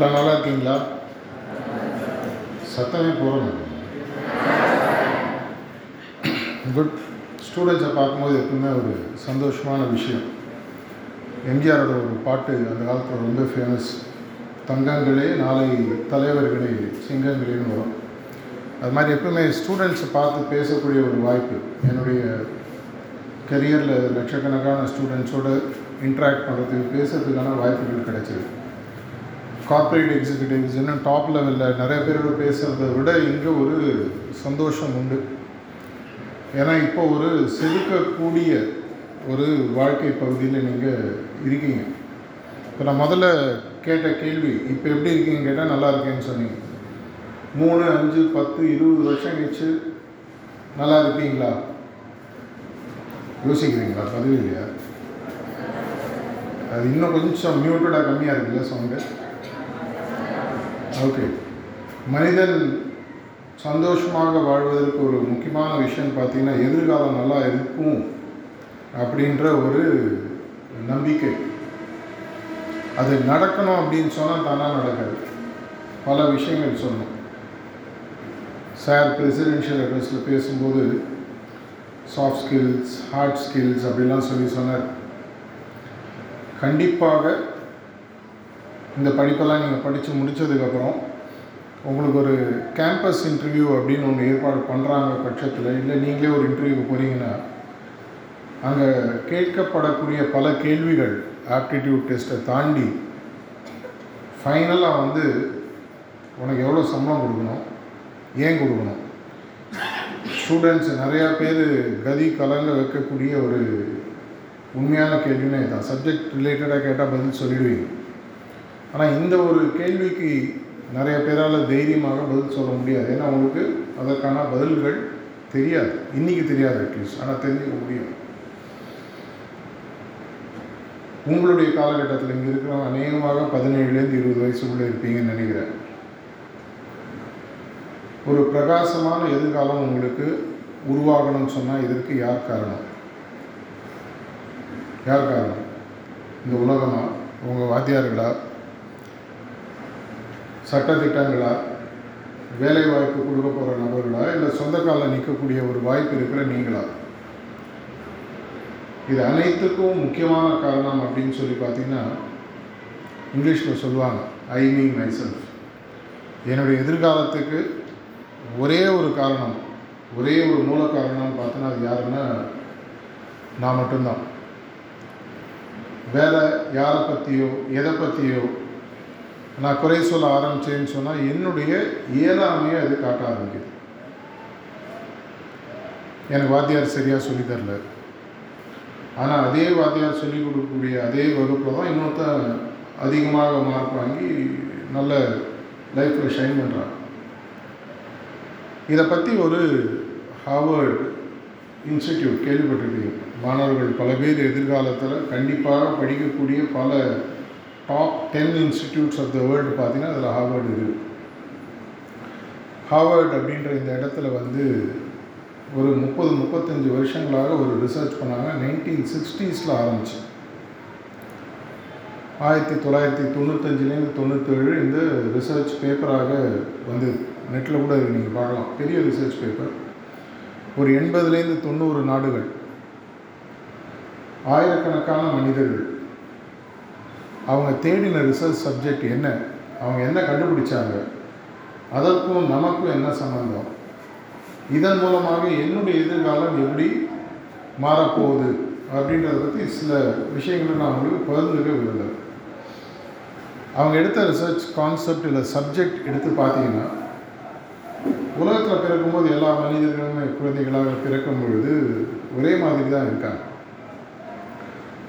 எல்லாம் நல்லா இருக்கீங்களா? சத்தமே போகிறோம் குட் ஸ்டூடெண்ட்ஸை பார்க்கும்போது எப்பவுமே ஒரு சந்தோஷமான விஷயம். எம்ஜிஆரோட ஒரு பாட்டு அந்த காலத்தில் ரொம்ப ஃபேமஸ் தங்கங்களே நாளை தலைவர்களே சிங்கங்களேன்னு வரும். அது மாதிரி எப்பவுமே ஸ்டூடெண்ட்ஸை பார்த்து பேசக்கூடிய ஒரு வாய்ப்பு. என்னுடைய கெரியரில் லட்சக்கணக்கான ஸ்டூடெண்ட்ஸோடு இன்ட்ராக்ட் பண்ணுறதுக்கு பேசுறதுக்கான வாய்ப்புகள் கிடைச்சிது கார்ப்பரேட் எக்ஸிக்யூட்டிவ்ஸ் இன்னும் டாப் லெவலில் நிறைய பேரோட பேசுகிறத விட இங்கே ஒரு சந்தோஷம் உண்டு. ஏன்னா இப்போ ஒரு செதுக்கக்கூடிய ஒரு வாழ்க்கை பகுதியில் நீங்கள் இருக்கீங்க. இப்போ நான் முதல்ல கேட்ட கேள்வி இப்போ எப்படி இருக்கீங்க கேட்டால் நல்லா இருக்கேன்னு சொன்னீங்க. மூணு அஞ்சு பத்து இருபது வருஷம் கழிச்சு நல்லா இருப்பீங்களா? யோசிக்கிறீங்களா? பதிவு இல்லையா? அது இன்னும் கொஞ்சம் மியூட்டடாக கம்மியாக இருக்குல்ல சவுண்டு ஓகே மனிதன் சந்தோஷமாக வாழ்வதற்கு ஒரு முக்கியமான விஷயம் பார்த்தீங்கன்னா எதிர்காலம் நல்லா இருக்கும் அப்படின்ற ஒரு நம்பிக்கை. அது நடக்கணும் அப்படின்னு சொன்னால் தானாக நடக்காது. பல விஷயங்கள் சொன்னோம் சார் பிரசிடென்ஷியல் அட்ரஸில் பேசும்போது சாஃப்ட் ஸ்கில்ஸ் ஹார்ட் ஸ்கில்ஸ் அப்படிலாம் சொல்லி சொன்னார். கண்டிப்பாக இந்த படிப்பெல்லாம் நீங்கள் படித்து முடித்ததுக்கப்புறம் உங்களுக்கு ஒரு கேம்பஸ் இன்டர்வியூ அப்படின்னு ஒன்று ஏற்பாடு பண்ணுறாங்க பட்சத்தில் இல்லை நீங்களே ஒரு இன்டர்வியூக்கு போகிறீங்கன்னா அங்கே கேட்கப்படக்கூடிய பல கேள்விகள் ஆப்டிடியூட் டெஸ்ட்டை தாண்டி ஃபைனலாக வந்து உனக்கு எவ்வளோ சம்பளம் கொடுக்கணும் ஏன் கொடுக்கணும்? ஸ்டூடெண்ட்ஸ் நிறையா பேர் கதி கலங்க வைக்கக்கூடிய ஒரு உண்மையான கேள்வினே தான் சப்ஜெக்ட் ரிலேட்டடாக கேட்டால் பதில் சொல்லிடுவீங்க. ஆனால் இந்த ஒரு கேள்விக்கு நிறைய பேரால் தைரியமாக பதில் சொல்ல முடியாது. ஏன்னா உங்களுக்கு அதற்கான பதில்கள் தெரியாது. இன்றைக்கி தெரியாது அட்லீஸ்ட் ஆனால் தெரிஞ்சுக்க முடியும். உங்களுடைய காலகட்டத்தில் இங்கே இருக்கிறவங்க அநேகமாக பதினேழுலேருந்து இருபது வயசுக்குள்ளே இருப்பீங்கன்னு நினைக்கிறேன். ஒரு பிரகாசமான எதிர்காலம் உங்களுக்கு உருவாகணும்னு சொன்னால் இதற்கு யார் காரணம்? யார் காரணம்? இந்த உலகமாக உங்கள் வாத்தியார்களா? சட்டத்திட்டங்களா? வேலை வாய்ப்பு கொடுக்க போகிற நபர்களா? இல்லை சொந்த காலில் நிற்கக்கூடிய ஒரு வாய்ப்பு இருக்கிற நீங்களா? இது அனைத்துக்கும் முக்கியமான காரணம் அப்படின்னு சொல்லி பார்த்தீங்கன்னா இங்கிலீஷில் சொல்லுவாங்க ஐ மீன் மை செல்ஃப் என்னுடைய எதிர்காலத்துக்கு ஒரே ஒரு காரணம் ஒரே ஒரு மூல காரணம்னு பார்த்தோன்னா அது யாருன்னா நான் மட்டும்தான். வேலை யாரை பற்றியோ எதை பற்றியோ நான் குறை சொல்ல ஆரம்பித்தேன்னு சொன்னால் என்னுடைய இயலாமையை அது காட்ட ஆரம்பிக்குது. எனக்கு வாத்தியார் சரியாக சொல்லி தரல. ஆனால் அதே வாத்தியார் சொல்லிக் கொடுக்கக்கூடிய அதே வகுப்பில் தான் இன்னொருத்தன் அதிகமாக மார்க் வாங்கி நல்ல லைஃப்பில் ஷைன் பண்ணுறான் இதை பற்றி ஒரு ஹார்வர்டு இன்ஸ்டிடியூட் கேள்விப்பட்டிருக்கீங்க. மாணவர்கள் பல பேர் எதிர்காலத்தில் கண்டிப்பாக படிக்கக்கூடிய பல top ten institutes of the world பார்த்தீங்கன்னா அதில் ஹார்வர்டு இருக்குது ஹார்வர்டு அப்படின்ற இந்த இடத்துல வந்து ஒரு முப்பது முப்பத்தஞ்சு வருஷங்களாக ஒரு ரிசர்ச் பண்ணாங்க. நைன்டீன் சிக்ஸ்டீஸில் ஆரம்பிச்சு. ஆயிரத்தி தொள்ளாயிரத்தி தொண்ணூத்தஞ்சுலேருந்து தொண்ணூத்தேழு இந்த ரிசர்ச் பேப்பராக வந்து நெட்டில் கூட நீங்கள் பார்க்கலாம். பெரிய ரிசர்ச் பேப்பர் ஒரு எண்பதுலேருந்து தொண்ணூறு நாடுகள். ஆயிரக்கணக்கான மனிதர்கள். அவங்க தேடின ரிசர்ச் சப்ஜெக்ட் என்ன? அவங்க என்ன கண்டுபிடிச்சாங்க? அதற்கும் நமக்கும் என்ன சம்பந்தம்? இதன் மூலமாக என்னுடைய எதிர்காலம் எப்படி மாறப்போகுது? அப்படின்றத பற்றி சில விஷயங்களை நான் உங்களுக்கு பகிர்ந்துக்க விரும்புகிறேன். அவங்க எடுத்த ரிசர்ச் கான்செப்ட் இல்லை சப்ஜெக்ட் எடுத்து பார்த்தீங்கன்னா உலகத்தில் பிறக்கும்போது எல்லா மனிதர்களுமே குழந்தைகளாக பிறக்கும் பொழுது ஒரே மாதிரி தான் இருக்காங்க.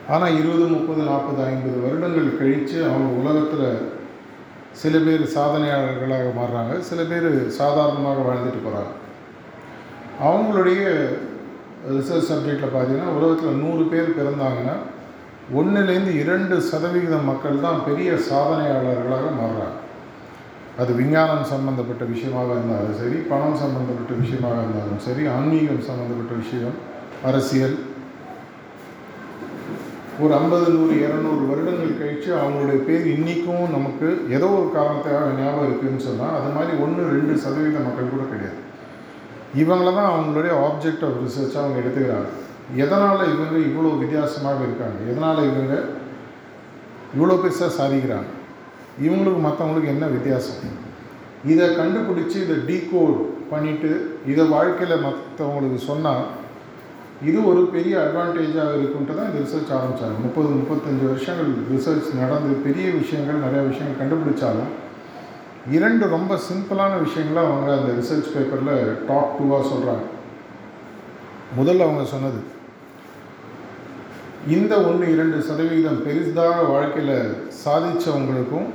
ஆனால் இருபது முப்பது நாற்பது ஐம்பது வருடங்கள் கழித்து அவங்க உலகத்தில் சில பேர் சாதனையாளர்களாக மாறுறாங்க சில பேர் சாதாரணமாக வாழ்ந்துட்டு போகிறாங்க அவங்களுடைய ரிசர்ச் சப்ஜெக்டில் பார்த்தீங்கன்னா உலகத்தில் நூறு பேர் பிறந்தாங்கன்னா ஒன்றுலேருந்து இரண்டு சதவிகிதம் மக்கள் தான் பெரிய சாதனையாளர்களாக மாறுறாங்க. அது விஞ்ஞானம் சம்பந்தப்பட்ட விஷயமாக இருந்தாலும் சரி பணம் சம்பந்தப்பட்ட விஷயமாக இருந்தாலும் சரி ஆன்மீகம் சம்பந்தப்பட்ட விஷயம் அரசியல் ஒரு ஐம்பது நூறு இரநூறு வருடங்கள் கழித்து அவங்களுடைய பேர் இன்றைக்கும் நமக்கு ஏதோ ஒரு காரணத்துக்காக ஞாபகம் இருக்குதுன்னு சொன்னால் அது மாதிரி ஒன்று ரெண்டு சதவீத மக்கள் கூட கிடையாது. இவங்கள தான் அவங்களுடைய ஆப்ஜெக்ட் ஆஃப் ரிசர்ச் அவங்க எடுத்துக்கிறாங்க. எதனால் இவங்க இவ்வளோ வித்தியாசமாக இருக்காங்க? எதனால் இவங்க இவ்வளோ பெருசாக சாதிக்கிறாங்க? இவங்களுக்கு மற்றவங்களுக்கு என்ன வித்தியாசம்? இதை கண்டுபிடிச்சி இதை டீகோட் பண்ணிவிட்டு இதை வாழ்க்கையில் மற்றவங்களுக்கு சொன்னால் இது ஒரு பெரிய அட்வான்டேஜாக இருக்குன்ட்டு தான் இந்த ரிசர்ச் ஆரம்பித்தாங்க முப்பது முப்பத்தஞ்சு வருஷங்கள் ரிசர்ச் நடந்து பெரிய விஷயங்கள் நிறையா விஷயங்கள் கண்டுபிடிச்சாலும் இரண்டு ரொம்ப சிம்பிளான விஷயங்களை அவங்க அந்த ரிசர்ச் பேப்பரில் டாப் டூவாக சொல்கிறாங்க முதல்ல அவங்க சொன்னது இந்த ஒன்று இரண்டு சதவிகிதம் பெரிதாக வாழ்க்கையில் சாதித்தவங்களுக்கும்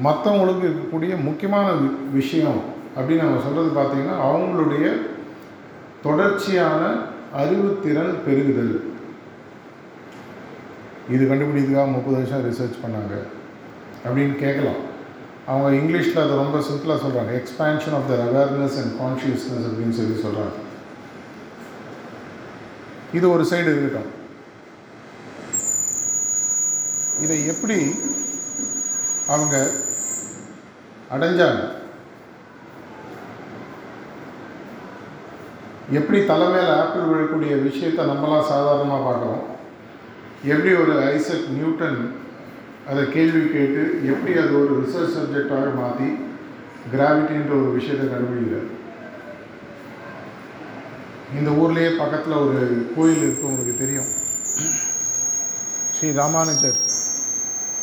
மற்றவங்களுக்கும் இருக்கக்கூடிய முக்கியமான வி- விஷயம் அப்படின்னு நம்ம சொல்கிறது பார்த்திங்கன்னா அவங்களுடைய தொடர்ச்சியான அறிவுத்திறன் பெருகுதல். இது கண்டுபிடிக்கிறதுக்காக முப்பது வருஷம் ரிசர்ச் பண்ணாங்க. அப்படின்னு கேட்கலாம். அவங்க இங்கிலீஷில் அதை ரொம்ப சிம்பிளாக சொல்கிறாங்க expansion of their awareness and consciousness அப்படின்னு சொல்லி சொல்கிறாங்க இது ஒரு சைடு இருக்கட்டும். இதை எப்படி அவங்க அடைஞ்சாங்க? எப்படி தலைமையில் ஆப்பிள் விழக்கூடிய விஷயத்தை நம்மளாம் சாதாரணமாக பார்க்குறோம்? எப்படி ஒரு ஐசக் நியூட்டன் அதை கேள்வி கேட்டு எப்படி அது ஒரு ரிசர்ச் சப்ஜெக்டாக மாற்றி கிராவிட்டின்ற ஒரு விஷயத்தை கண்டுபிடிக்கிறார்? இந்த ஊர்லேயே பக்கத்தில் ஒரு கோயில் இருக்கு உங்களுக்கு தெரியும். ஸ்ரீ ராமானுஜர்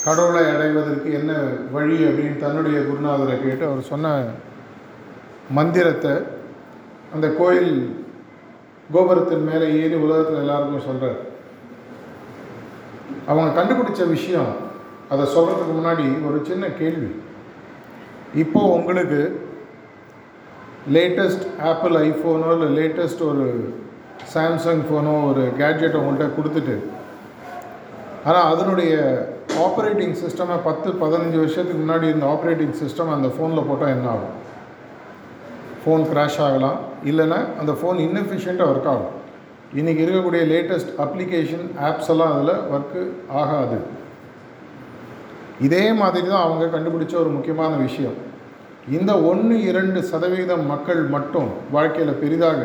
கடவுளை அடைவதற்கு என்ன வழி அப்படின்னு தன்னுடைய குருநாதரை கேட்டு அவர் சொன்ன மந்திரத்தை அந்த கோயில் கோபுரத்தின் மேலே ஏறி உலகத்தில் எல்லாருக்கும் சொல்கிறார் அவங்க கண்டுபிடிச்ச விஷயம் அதை சொல்கிறதுக்கு முன்னாடி ஒரு சின்ன கேள்வி. இப்போ உங்களுக்கு லேட்டஸ்ட் ஆப்பிள் ஐஃபோனோ இல்லை லேட்டஸ்ட் ஒரு சாம்சங் ஃபோனோ ஒரு கேட்ஜெட்டை உங்கள்கிட்ட கொடுத்துட்டு ஆனால் அதனுடைய ஆப்ரேட்டிங் சிஸ்டமை பத்து பதினஞ்சு வருஷத்துக்கு முன்னாடி இருந்த ஆப்ரேட்டிங் சிஸ்டம் அந்த ஃபோனில் போட்டால் என்ன ஆகும்? ஃபோன் க்ராஷ் ஆகலாம். இல்லைன்னா அந்த ஃபோன் இன்எஃபிஷியண்ட்டாக ஒர்க் ஆகும். இன்றைக்கி இருக்கக்கூடிய லேட்டஸ்ட் அப்ளிகேஷன் ஆப்ஸ் எல்லாம் அதில் ஒர்க்கு ஆகாது. இதே மாதிரி தான் அவங்க கண்டுபிடிச்ச ஒரு முக்கியமான விஷயம். இந்த ஒன்று இரண்டு சதவீதம் மக்கள் மட்டும் வாழ்க்கையில் பெரிதாக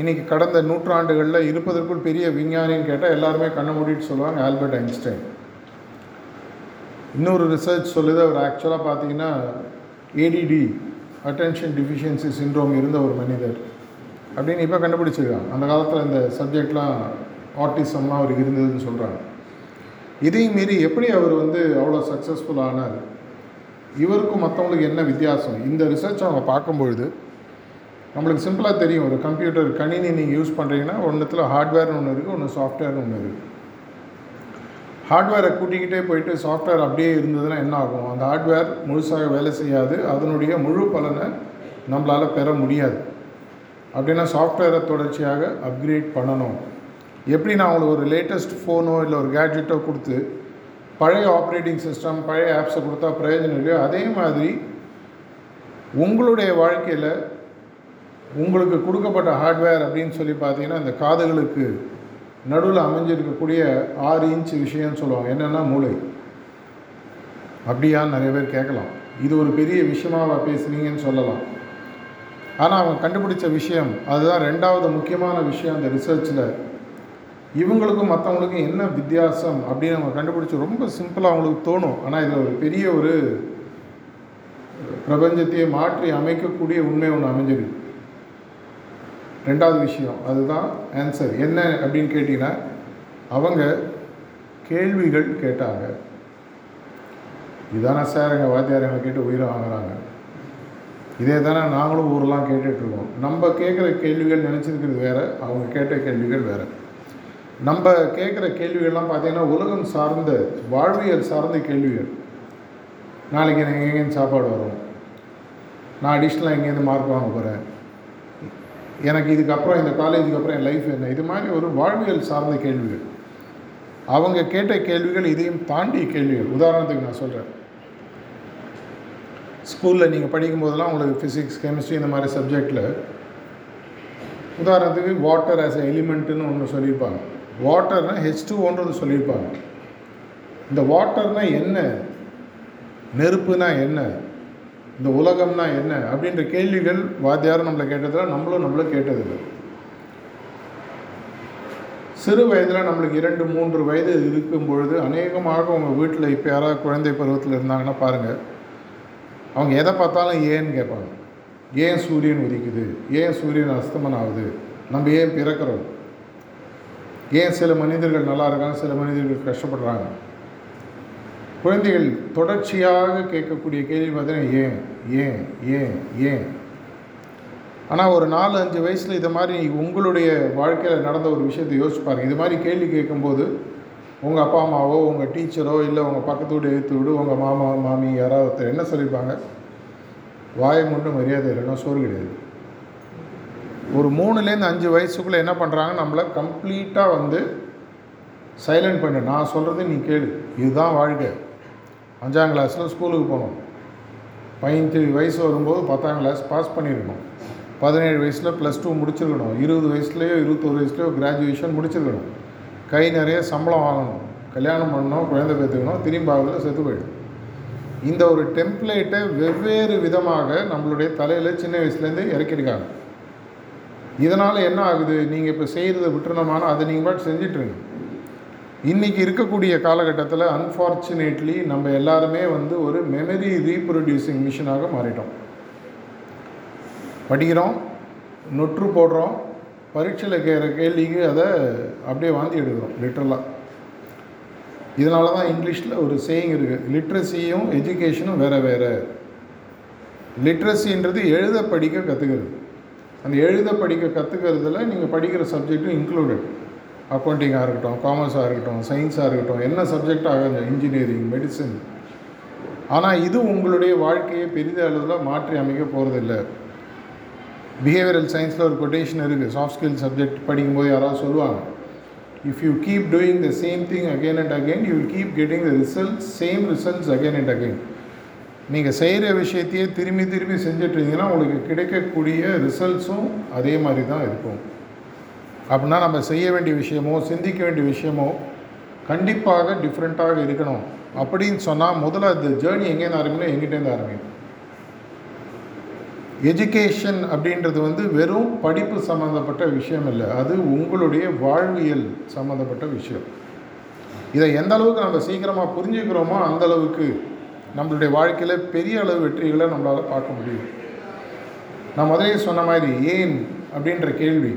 இன்றைக்கி கடந்த நூற்றாண்டுகளில் இருப்பதற்குள் பெரிய விஞ்ஞானின்னு கேட்டால் எல்லாருமே கண்ணை மூடிட்டு சொல்லுவாங்க ஆல்பர்ட் ஐன்ஸ்டைன். இன்னொரு ரிசர்ச் சொல்லுது. அவர் ஆக்சுவலாக பார்த்தீங்கன்னா ஏடிடி அட்டென்ஷன் டிஃபிஷியன்சி சின்ரோம் இருந்த ஒரு மனிதர். அப்படின்னு இப்போ கண்டுபிடிச்சிருக்காங்க. அந்த காலத்தில் இந்த சப்ஜெக்ட்லாம் ஆர்டிசம்லாம் அவருக்கு இருந்ததுன்னு சொல்கிறாங்க இதையும் மீறி எப்படி அவர் வந்து அவ்வளோ சக்ஸஸ்ஃபுல் ஆனார்? இவருக்கும் மற்றவங்களுக்கு என்ன வித்தியாசம்? இந்த ரிசர்ச் அவங்க பார்க்கும்பொழுது நம்மளுக்கு சிம்பிளாக தெரியும். ஒரு கம்ப்யூட்டர் கணினி நீங்கள் யூஸ் பண்ணுறீங்கன்னா ஒன்றுத்தில் ஹார்ட்வேர்னு ஒன்று இருக்குது ஒன்று சாஃப்ட்வேர்னு ஒன்று இருக்குது ஹார்ட்வேரை கூட்டிக்கிட்டே போயிட்டு சாஃப்ட்வேர் அப்படியே இருந்ததுன்னா என்ன ஆகும்? அந்த ஹார்ட்வேர் முழுசாக வேலை செய்யாது. அதனுடைய முழு பலனை நம்மளால் பெற முடியாது. அப்படின்னா சாஃப்ட்வேரை தொடர்ச்சியாக அப்கிரேட் பண்ணணும். எப்படி நான் உங்களுக்கு ஒரு லேட்டஸ்ட் ஃபோனோ இல்லை ஒரு கேட்ஜெட்டோ கொடுத்து பழைய ஆப்ரேட்டிங் சிஸ்டம் பழைய ஆப்ஸை கொடுத்தா பிரயோஜனம் இல்லையோ அதே மாதிரி உங்களுடைய வாழ்க்கையில் உங்களுக்கு கொடுக்கப்பட்ட ஹார்ட்வேர் அப்படின்னு சொல்லி பார்த்தீங்கன்னா இந்த காதுகளுக்கு நடுவில் அமைஞ்சிருக்கக்கூடிய ஆறு இன்ச் விஷயம்னு சொல்லுவாங்க. என்னென்னா மூளை. அப்படியா நிறைய பேர் கேட்கலாம். இது ஒரு பெரிய விஷயமாக பேசுனீங்கன்னு சொல்லலாம். ஆனால் அவங்க கண்டுபிடிச்ச விஷயம் அதுதான் ரெண்டாவது முக்கியமான விஷயம் அந்த ரிசர்ச்சில் இவங்களுக்கும் மற்றவங்களுக்கும் என்ன வித்தியாசம் அப்படின்னு அவங்க கண்டுபிடிச்சி ரொம்ப சிம்பிளாக அவங்களுக்கு தோணும். ஆனால் இதில் ஒரு பெரிய ஒரு பிரபஞ்சத்தையே மாற்றி அமைக்கக்கூடிய உண்மை ஒன்று அமைஞ்சிருக்கு. ரெண்டாவது விஷயம் அதுதான் ஆன்சர் என்ன அப்படின்னு கேட்டிங்கன்னா அவங்க கேள்விகள் கேட்டாங்க. இதான சார் எங்கள் வாத்தியார் எங்களை கேட்டு உயிரை வாங்குறாங்க. இதே தானே நாங்களும் ஊரெலாம் கேட்டுட்ருக்கோம். நம்ம கேட்குற கேள்விகள் நினச்சிருக்கிறது வேறு அவங்க கேட்ட கேள்விகள் வேறு. நம்ம கேட்குற கேள்விகள்லாம் பார்த்திங்கன்னா உலகம் சார்ந்த வாழ்வியல் சார்ந்த கேள்விகள். நாளைக்கு எனக்கு எங்கேருந்து சாப்பாடு வரும். நான் அடிஷ்னலாக எங்கேருந்து மார்க் வாங்க போகிறேன் எனக்கு இதுக்கப்புறம் இந்த காலேஜுக்கு அப்புறம் என் லைஃப் என்ன? இது மாதிரி ஒரு வாழ்வியல் சார்ந்த கேள்விகள். அவங்க கேட்ட கேள்விகள் இதையும் தாண்டிய கேள்விகள். உதாரணத்துக்கு நான் சொல்கிறேன் ஸ்கூலில் நீங்கள் படிக்கும்போதெல்லாம் உங்களுக்கு ஃபிசிக்ஸ் கெமிஸ்ட்ரி இந்த மாதிரி சப்ஜெக்டில் உதாரணத்துக்கு வாட்டர் ஆஸ் எ எலிமெண்ட்டுன்னு ஒன்று சொல்லியிருப்பாங்க. வாட்டர்னால் ஹெச் டூன்றது சொல்லியிருப்பாங்க. இந்த வாட்டர்னால் என்ன? நெருப்புனா என்ன? இந்த உலகம்னா என்ன அப்படின்ற கேள்விகள் வாத்தியாரும் நம்மளை கேட்டதில்லை நம்மளும் நம்மள கேட்டதில்லை. சிறு வயதில் நம்மளுக்கு இரண்டு மூன்று வயது இருக்கும் பொழுது அநேகமாக உங்கள் வீட்டில் இப்போ யாராவது குழந்தை பருவத்தில் இருந்தாங்கன்னா பாருங்கள் அவங்க எதை பார்த்தாலும் ஏன்னு கேட்பாங்க. ஏன் சூரியன் உதிக்குது? ஏன் சூரியன் அஸ்தமனம் ஆகுது? நம்ம ஏன் பிறக்கிறோம்? ஏன் சில மனிதர்கள் நல்லா இருக்காங்க சில மனிதர்கள் கஷ்டப்படுறாங்க? குழந்தைகள் தொடர்ச்சியாக கேட்கக்கூடிய கேள்வி பார்த்தீங்கன்னா ஏன் ஏன் ஏன் ஏன்? ஆனால் ஒரு நாலு அஞ்சு வயசில் இது மாதிரி உங்களுடைய வாழ்க்கையில் நடந்த ஒரு விஷயத்தை யோசிச்சு இது மாதிரி கேள்வி கேட்கும்போது உங்கள் அப்பா அம்மாவோ உங்கள் டீச்சரோ இல்லை உங்கள் பக்கத்து வீடு எழுத்து விடு உங்கள் மாமா மாமி யாராவது ஒருத்தர் என்ன சொல்லியிருப்பாங்க? வாயை மட்டும் மரியாதை இல்லைன்னா சோறு கிடையாது. ஒரு மூணுலேருந்து அஞ்சு வயசுக்குள்ளே என்ன பண்ணுறாங்க நம்மளை கம்ப்ளீட்டாக வந்து சைலண்ட் பண்ணு. நான் சொல்கிறது நீ கேளு. இதுதான் வாழ்க்கை. அஞ்சாம் கிளாஸில் ஸ்கூலுக்கு போகணும். பதினஞ்சு வயசு வரும்போது பத்தாம் கிளாஸ் பாஸ் பண்ணியிருக்கணும். பதினேழு வயசில் ப்ளஸ் டூ முடிச்சிருக்கணும். இருபது வயசுலேயோ இருபத்தொரு வயசுலையோ கிராஜுவேஷன் முடிச்சிருக்கணும். கை நிறைய சம்பளம் வாங்கணும். கல்யாணம் பண்ணணும் குழந்தை பெற்றுக்கணும் திரும்பி ஆகுதில் செத்து போயிடும். இந்த ஒரு டெம்ப்ளேட்டை வெவ்வேறு விதமாக நம்மளுடைய தலையில் சின்ன வயசுலேருந்து இறக்கியிருக்காங்க. இதனால் என்ன ஆகுது? நீங்கள் இப்போ செய்கிறத விட்டுருந்தோமான அதை நீங்கள் பாட்டு செஞ்சிட்ருங்க இன்றைக்கி இருக்கக்கூடிய காலகட்டத்தில் அன்ஃபார்ச்சுனேட்லி நம்ம எல்லாருமே வந்து ஒரு மெமரி ரீப்ரொடியூசிங் மிஷினாக மாறிட்டோம். படிக்கிறோம் நொற்று போடுறோம் பரீட்சையில் கேட்குற கேள்விக்கு அதை அப்படியே வாந்தி எடுக்கிறோம் லிட்ரலாக இதனால தான் இங்கிலீஷில் ஒரு சேயிங் இருக்குது லிட்ரஸியும் எஜுகேஷனும் வேறு வேறு. லிட்ரஸின்றது எழுத படிக்க கற்றுக்கிறது அந்த எழுத படிக்க கற்றுக்கிறதுல நீங்கள் படிக்கிற சப்ஜெக்ட்டும் இன்க்ளூடட் அக்கௌண்டிங்காக இருக்கட்டும் காமர்ஸாக இருக்கட்டும் சயின்ஸாக இருக்கட்டும் என்ன சப்ஜெக்டாக இன்ஜினியரிங் மெடிசன் ஆனால் இது உங்களுடைய வாழ்க்கையை பெரித அளவில் மாற்றி அமைக்க போகிறதில்ல பிஹேவியரல் சயின்ஸில் ஒரு கொட்டேஷன் இருக்குது சாஃப்ட் ஸ்கில் சப்ஜெக்ட் படிக்கும்போது யாராவது சொல்லுவாங்க if you keep doing the same thing again and again you keep getting the results same results again and again நீங்கள் செய்கிற விஷயத்தையே திரும்பி திரும்பி செஞ்சிட்ருந்தீங்கன்னா உங்களுக்கு கிடைக்கக்கூடிய ரிசல்ட்ஸும் அதே மாதிரி தான் இருக்கும். அப்படின்னா நம்ம செய்ய வேண்டிய விஷயமோ சிந்திக்க வேண்டிய விஷயமோ கண்டிப்பாக டிஃப்ரெண்ட்டாக இருக்கணும். அப்படின்னு சொன்னால் முதல்ல அந்த ஜேர்னி எங்கேருந்து ஆரம்பிக்கணும் எங்கிட்டேருந்து ஆரம்பிக்கணும் எஜுகேஷன் அப்படின்றது வந்து வெறும் படிப்பு சம்மந்தப்பட்ட விஷயம் இல்லை. அது உங்களுடைய வாழ்வியல் சம்மந்தப்பட்ட விஷயம். இதை எந்த அளவுக்கு நம்ம சீக்கிரமாக புரிஞ்சுக்கிறோமோ அந்த அளவுக்கு நம்மளுடைய வாழ்க்கையில் பெரிய அளவு வெற்றிகளை நம்மளால் பார்க்க முடியும். நான் முதலே சொன்ன மாதிரி ஏன் அப்படின்ற கேள்வி.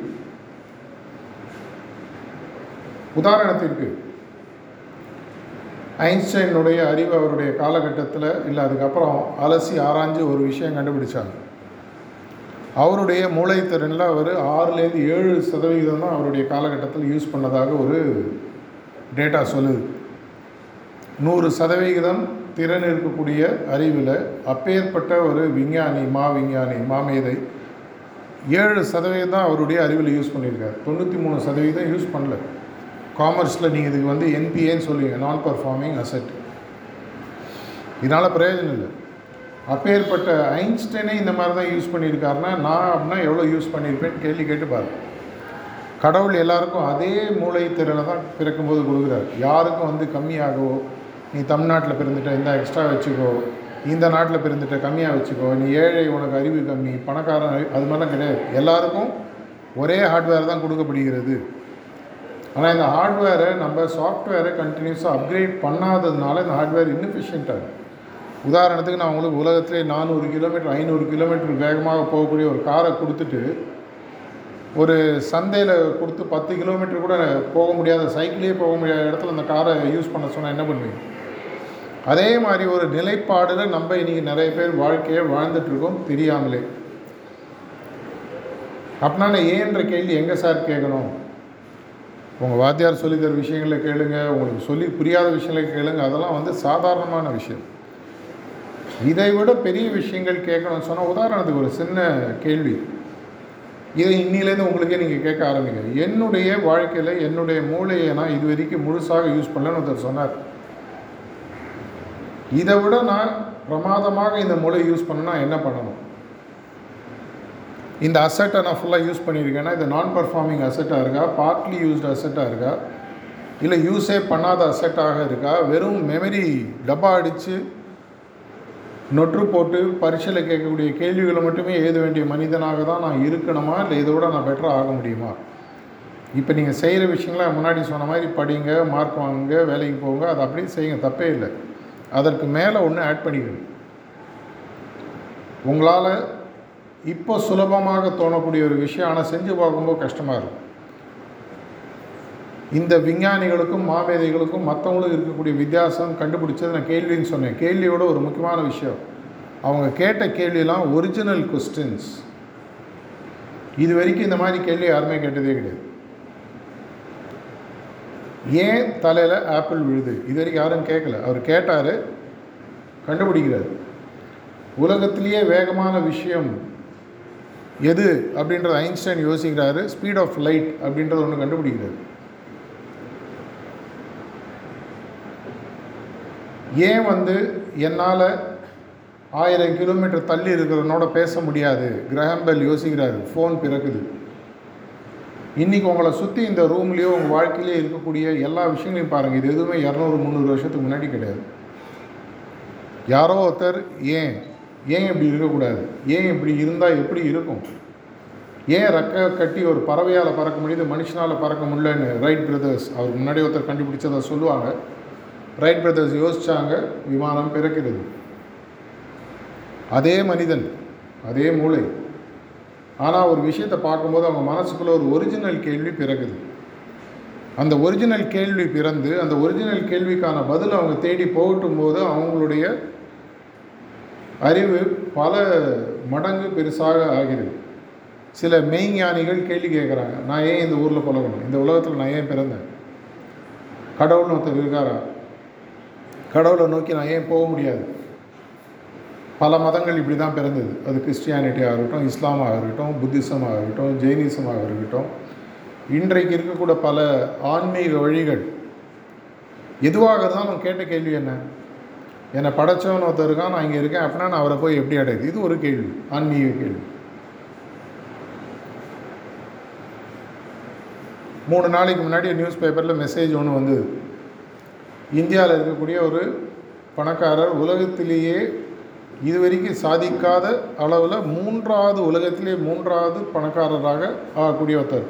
உதாரணத்திற்கு ஐன்ஸ்டைனுடைய அறிவு அவருடைய காலகட்டத்தில் இல்லை அதுக்கப்புறம் அலசி ஆராய்ஞ்சு ஒரு விஷயம் கண்டுபிடிச்சாங்க. அவருடைய மூளைத்திறனில் அவர் ஆறுலேருந்து ஏழு சதவிகிதம் தான் அவருடைய காலகட்டத்தில் யூஸ் பண்ணதாக ஒரு டேட்டா சொல்லுது. நூறு சதவிகிதம் திறன் இருக்கக்கூடிய அறிவில் அப்பேற்பட்ட ஒரு விஞ்ஞானி மா விஞ்ஞானி மாமேதை ஏழு சதவீதம் தான் அவருடைய அறிவில் யூஸ் பண்ணியிருக்காரு. தொண்ணூற்றி மூணு சதவீதம் யூஸ் பண்ணல. காமர்ஸில் நீங்கள் இதுக்கு வந்து என்பிஏன்னு சொல்லுவீங்க நான் பர்ஃபார்மிங் அசெட் இதனால் பிரயோஜனம் இல்லை. அப்பேற்பட்ட ஐன்ஸ்டைனே இந்த மாதிரி தான் யூஸ் பண்ணியிருக்காருன்னா நான் அப்படின்னா எவ்வளோ யூஸ் பண்ணியிருப்பேன்னு கேள்வி கேட்டு பாரு கடவுள் எல்லாருக்கும் அதே மூளை திறனை தான் பிறக்கும்போது கொடுக்குறாரு. யாருக்கும் வந்து கம்மியாகவோ நீ தமிழ்நாட்டில் பிறந்துட்ட இந்த எக்ஸ்ட்ரா வச்சுக்கோ இந்த நாட்டில் பிறந்துட்ட கம்மியாக வச்சுக்கோ நீ ஏழை உனக்கு அறிவு கம்மி பணக்காரன் அது மாதிரிலாம் கிடையாது. எல்லாருக்கும் ஒரே ஹார்ட்வேர் தான் கொடுக்கப்படுகிறது. ஆனால் இந்த ஹார்ட்வேரை நம்ம சாஃப்ட்வேரை கண்டினியூஸாக அப்கிரேட் பண்ணாததுனால இந்த ஹார்ட்வேர் இன்னிஃபிஷியண்ட்டாக உதாரணத்துக்கு நான் உங்களுக்கு உலகத்திலே நானூறு கிலோமீட்டர் ஐநூறு கிலோமீட்டர் வேகமாக போகக்கூடிய ஒரு காரை கொடுத்துட்டு ஒரு சந்தையில் கொடுத்து பத்து கிலோமீட்டர் கூட போக முடியாத சைக்கிளே போக முடியாத இடத்துல அந்த காரை யூஸ் பண்ண சொன்னால் என்ன பண்ணுவீங்க? அதே மாதிரி ஒரு நிலைப்பாடில் நம்ம இன்றைக்கி நிறைய பேர் வாழ்க்கையை வாழ்ந்துட்டுருக்கோம் தெரியாமலே. அப்படின்னா ஏன்ற கேள்வி எங்கே சார் கேட்கணும்? உங்கள் வாத்தியார் சொல்லித்தர விஷயங்களை கேளுங்க உங்களுக்கு சொல்லி புரியாத விஷயங்களை கேளுங்க அதெல்லாம் வந்து சாதாரணமான விஷயம். இதை விட பெரிய விஷயங்கள் கேட்கணும்னு சொன்னால் உதாரணத்துக்கு ஒரு சின்ன கேள்வி. இதை இன்னிலேருந்து உங்களுக்கே நீங்கள் கேட்க ஆரம்பிங்க. என்னுடைய வாழ்க்கையில் என்னுடைய மூளையை நான் இது வரைக்கும் முழுசாக யூஸ் பண்ணலன்னு ஒருத்தர் சொன்னார். இதை விட நான் பிரமாதமாக இந்த மூளை யூஸ் பண்ணுன்னா என்ன பண்ணணும்? இந்த அசட்டை நான் ஃபுல்லாக யூஸ் பண்ணியிருக்கேன்னா இது நான் பர்ஃபார்மிங் அசட்டாக இருக்கா? பார்ட்லி யூஸ்டு அசட்டாக இருக்கா? இல்லை யூஸே பண்ணாத அசட்டாக இருக்கா? வெறும் மெமரி டப்பா அடித்து நொற்று போட்டு பரீட்சையில் கேட்கக்கூடிய கேள்விகளை மட்டுமே எழுத வேண்டிய மனிதனாக தான் நான் இருக்கணுமா? இல்லை இதை விட நான் பெட்டராக ஆக முடியுமா? இப்போ நீங்கள் செய்கிற விஷயங்களை முன்னாடி சொன்ன மாதிரி படிங்க மார்க் வாங்குங்க வேலைக்கு போங்க அதை அப்படியே செய்யுங்க தப்பே இல்லை. அதற்கு மேலே ஒன்று ஆட் பண்ணிக்கணும். உங்களால் இப்போ சுலபமாக தோணக்கூடிய ஒரு விஷயம் ஆனால் செஞ்சு பார்க்கும்போது கஷ்டமாக இருக்கும். இந்த விஞ்ஞானிகளுக்கும் மாமேதைகளுக்கும் மற்றவங்களுக்கும் இருக்கக்கூடிய வித்தியாசம் கண்டுபிடிச்சது நான் கேள்வின்னு சொன்னேன். கேள்வியோட ஒரு முக்கியமான விஷயம். அவங்க கேட்ட கேள்வியெல்லாம் ஒரிஜினல் கொஸ்டின்ஸ் இது வரைக்கும் இந்த மாதிரி கேள்வி யாருமே கேட்டதே கிடையாது. ஏன் தலையில் ஆப்பிள் விழுது? இது வரைக்கும் யாரும் கேட்கல. அவர் கேட்டார் கண்டுபிடிக்கிறார். உலகத்திலேயே வேகமான விஷயம் எது அப்படின்றத ஐன்ஸ்டைன் யோசிக்கிறாரு. ஸ்பீட் ஆஃப் லைட் அப்படின்றத ஒன்று கண்டுபிடிக்கிறாரு. ஏன் வந்து என்னால் ஆயிரம் கிலோமீட்டர் தள்ளி இருக்கிறவனோட பேச முடியாது? கிரகம்பெல் யோசிக்கிறாரு. ஃபோன் பிறக்குது. இன்றைக்கி உங்களை சுற்றி இந்த ரூம்லேயோ உங்கள் வாழ்க்கையிலேயே இருக்கக்கூடிய எல்லா விஷயங்களையும் பாருங்கள் இது எதுவுமே இரநூறு முந்நூறு வருஷத்துக்கு முன்னாடி கிடையாது. யாரோ ஒருத்தர் ஏன் ஏன் இப்படி இருக்கக்கூடாது? ஏன் இப்படி இருந்தால் எப்படி இருக்கும்? ஏன் ரெக்க கட்டி ஒரு பறவையால் பறக்க முடியுது மனுஷனால் பறக்க முடியலன்னு ரைட் பிரதர்ஸ் அவர் முன்னாடி ஒருத்தர் கண்டுபிடிச்சதை சொல்லுவாங்க. ரைட் பிரதர்ஸ் யோசித்தாங்க விமானம் பிறக்கிறது. அதே மனிதன் அதே மூளை. ஆனால் ஒரு விஷயத்தை பார்க்கும்போது அவங்க மனசுக்குள்ளே ஒரு ஒரிஜினல் கேள்வி பிறகுது அந்த ஒரிஜினல் கேள்வி பிறந்து அந்த ஒரிஜினல் கேள்விக்கான பதில் அவங்க தேடி போகட்டும் போது அவங்களுடைய அறிவு பல மடங்கு பெருசாக ஆகிறது. சில மெய்ஞானிகள் கேள்வி கேட்குறாங்க நான் ஏன் இந்த ஊரில் பழகணும் இந்த உலகத்தில் நான் ஏன் பிறந்தேன்? கடவுள்னு ஒருத்தர் இருக்காரா? கடவுளை நோக்கி நான் ஏன் போக முடியாது? பல மதங்கள் இப்படி தான் பிறந்தது. அது கிறிஸ்டியானிட்டியாக இருக்கட்டும் இஸ்லாமாக இருக்கட்டும் புத்திசமாக இருக்கட்டும் ஜெயினிசமாக இருக்கட்டும் இன்றைக்கு இருக்கக்கூடிய பல ஆன்மீக வழிகள் எதுவாக இருந்தாலும் கேட்ட கேள்வி என்ன? என்னை படைச்சவன் ஒருத்தர் இருக்கான் நான் இங்கே இருக்கேன் அப்படின்னா நான் அவரை போய் எப்படி அடையுது? இது ஒரு கேள்வி ஆன்மீக கேள்வி. மூணு நாளைக்கு முன்னாடி நியூஸ் பேப்பரில் மெசேஜ் ஒன்று வந்தது. இந்தியாவில் இருக்கக்கூடிய ஒரு பணக்காரர் உலகத்திலேயே இதுவரைக்கும் சாதிக்காத அளவில் மூன்றாவது உலகத்திலே மூன்றாவது பணக்காரராக ஆகக்கூடிய ஒருத்தர்.